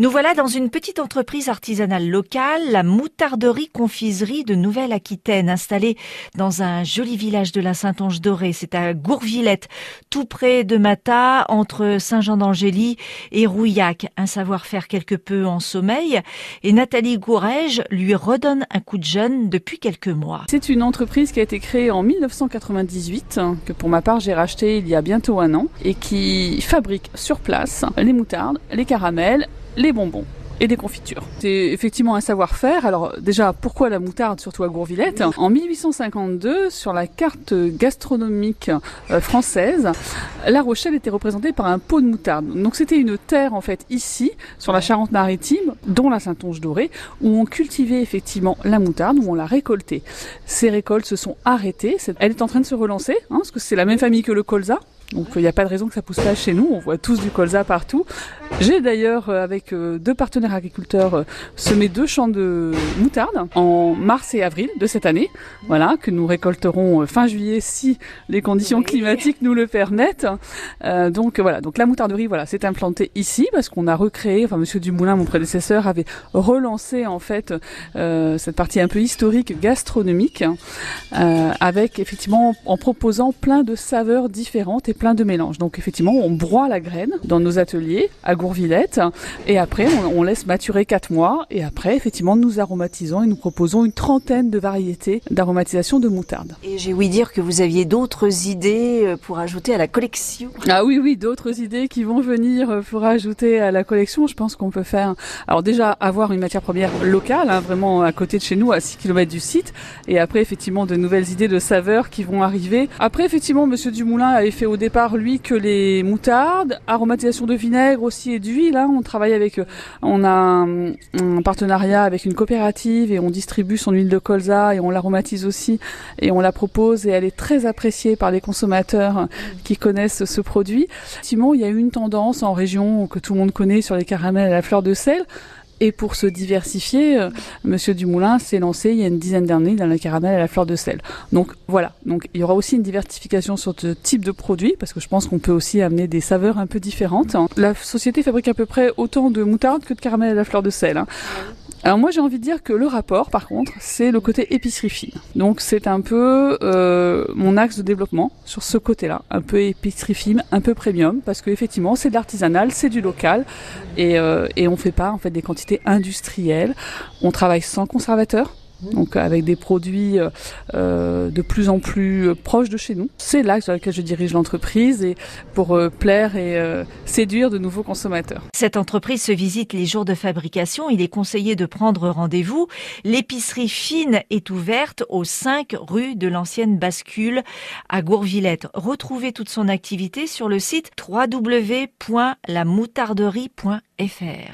Nous voilà dans une petite entreprise artisanale locale, la moutarderie-confiserie de Nouvelle-Aquitaine, installée dans un joli village de la Saintonge-Dorée. C'est à Gourvillette, tout près de Mata, entre Saint-Jean-d'Angély et Rouillac. Un savoir-faire quelque peu en sommeil. Et Nathalie Gourège lui redonne un coup de jeune depuis quelques mois. C'est une entreprise qui a été créée en 1998, que pour ma part j'ai racheté il y a bientôt un an, et qui fabrique sur place les moutardes, les caramels, les bonbons et des confitures. C'est effectivement un savoir-faire. Alors déjà, pourquoi la moutarde, surtout à Gourvillette? En 1852, sur la carte gastronomique euh, française, La Rochelle était représentée par un pot de moutarde. Donc c'était une terre en fait ici, sur la Charente-Maritime, dont la Saintonge dorée, où on cultivait effectivement la moutarde, où on la récoltait. Ces récoltes se sont arrêtées. Elle est en train de se relancer, hein, parce que c'est la même famille que le colza. Donc il n'y a pas de raison que ça pousse pas chez nous. On voit tous du colza partout. J'ai d'ailleurs euh, avec euh, deux partenaires agriculteurs euh, semé deux champs de moutarde en mars et avril de cette année. Voilà que nous récolterons fin juillet si les conditions climatiques nous le permettent. donc voilà. Donc la moutarderie voilà s'est implantée ici parce qu'on a recréé. Enfin Monsieur Dumoulin, mon prédécesseur, avait relancé en fait cette partie un peu historique gastronomique avec effectivement en proposant plein de saveurs différentes et plein de mélanges. Donc effectivement, on broie la graine dans nos ateliers à Gourvillette et après on, laisse maturer 4 mois et après effectivement nous aromatisons et nous proposons une trentaine de variétés d'aromatisation de moutarde. Et j'ai ouï dire que vous aviez d'autres idées euh, pour ajouter à la collection. Ah oui oui, d'autres idées qui vont venir euh, pour ajouter à la collection. Je pense qu'on peut faire alors déjà avoir une matière première locale hein, vraiment à côté de chez nous à 6 km du site et après effectivement de nouvelles idées de saveurs qui vont arriver. Après effectivement monsieur Dumoulin avait fait au départ par lui que les moutardes, aromatisation de vinaigre aussi et d'huile. Hein. On travaille avec, euh, on a un, partenariat avec une coopérative et on distribue son huile de colza et on l'aromatise aussi et on la propose et elle est très appréciée par les consommateurs qui connaissent ce produit. Effectivement, il y a une tendance en région que tout le monde connaît sur les caramels à la fleur de sel. Et pour se diversifier, euh, Monsieur Dumoulin s'est lancé il y a une dizaine d'années dans le caramel à la fleur de sel. Donc voilà, donc il y aura aussi une diversification sur ce type de produit parce que je pense qu'on peut aussi amener des saveurs un peu différentes. La société fabrique à peu près autant de moutarde que de caramel à la fleur de sel. Hein. Alors moi j'ai envie de dire que le rapport par contre c'est le côté épicerie fine. Donc c'est un peu euh, mon axe de développement sur ce côté-là, un peu épicerie fine, un peu premium parce que effectivement c'est de l'artisanal, c'est du local et, euh, et on fait pas en fait des quantités industrielles. On travaille sans conservateur donc avec des produits euh, euh, de plus en plus proches de chez nous. C'est là sur lequel je dirige l'entreprise et pour euh, plaire et séduire de nouveaux consommateurs. Cette entreprise se visite les jours de fabrication. Il est conseillé de prendre rendez-vous. L'épicerie fine est ouverte aux 5 rue de l'ancienne bascule à Gourvillette. Retrouvez toute son activité sur le site www.lamoutarderie.fr.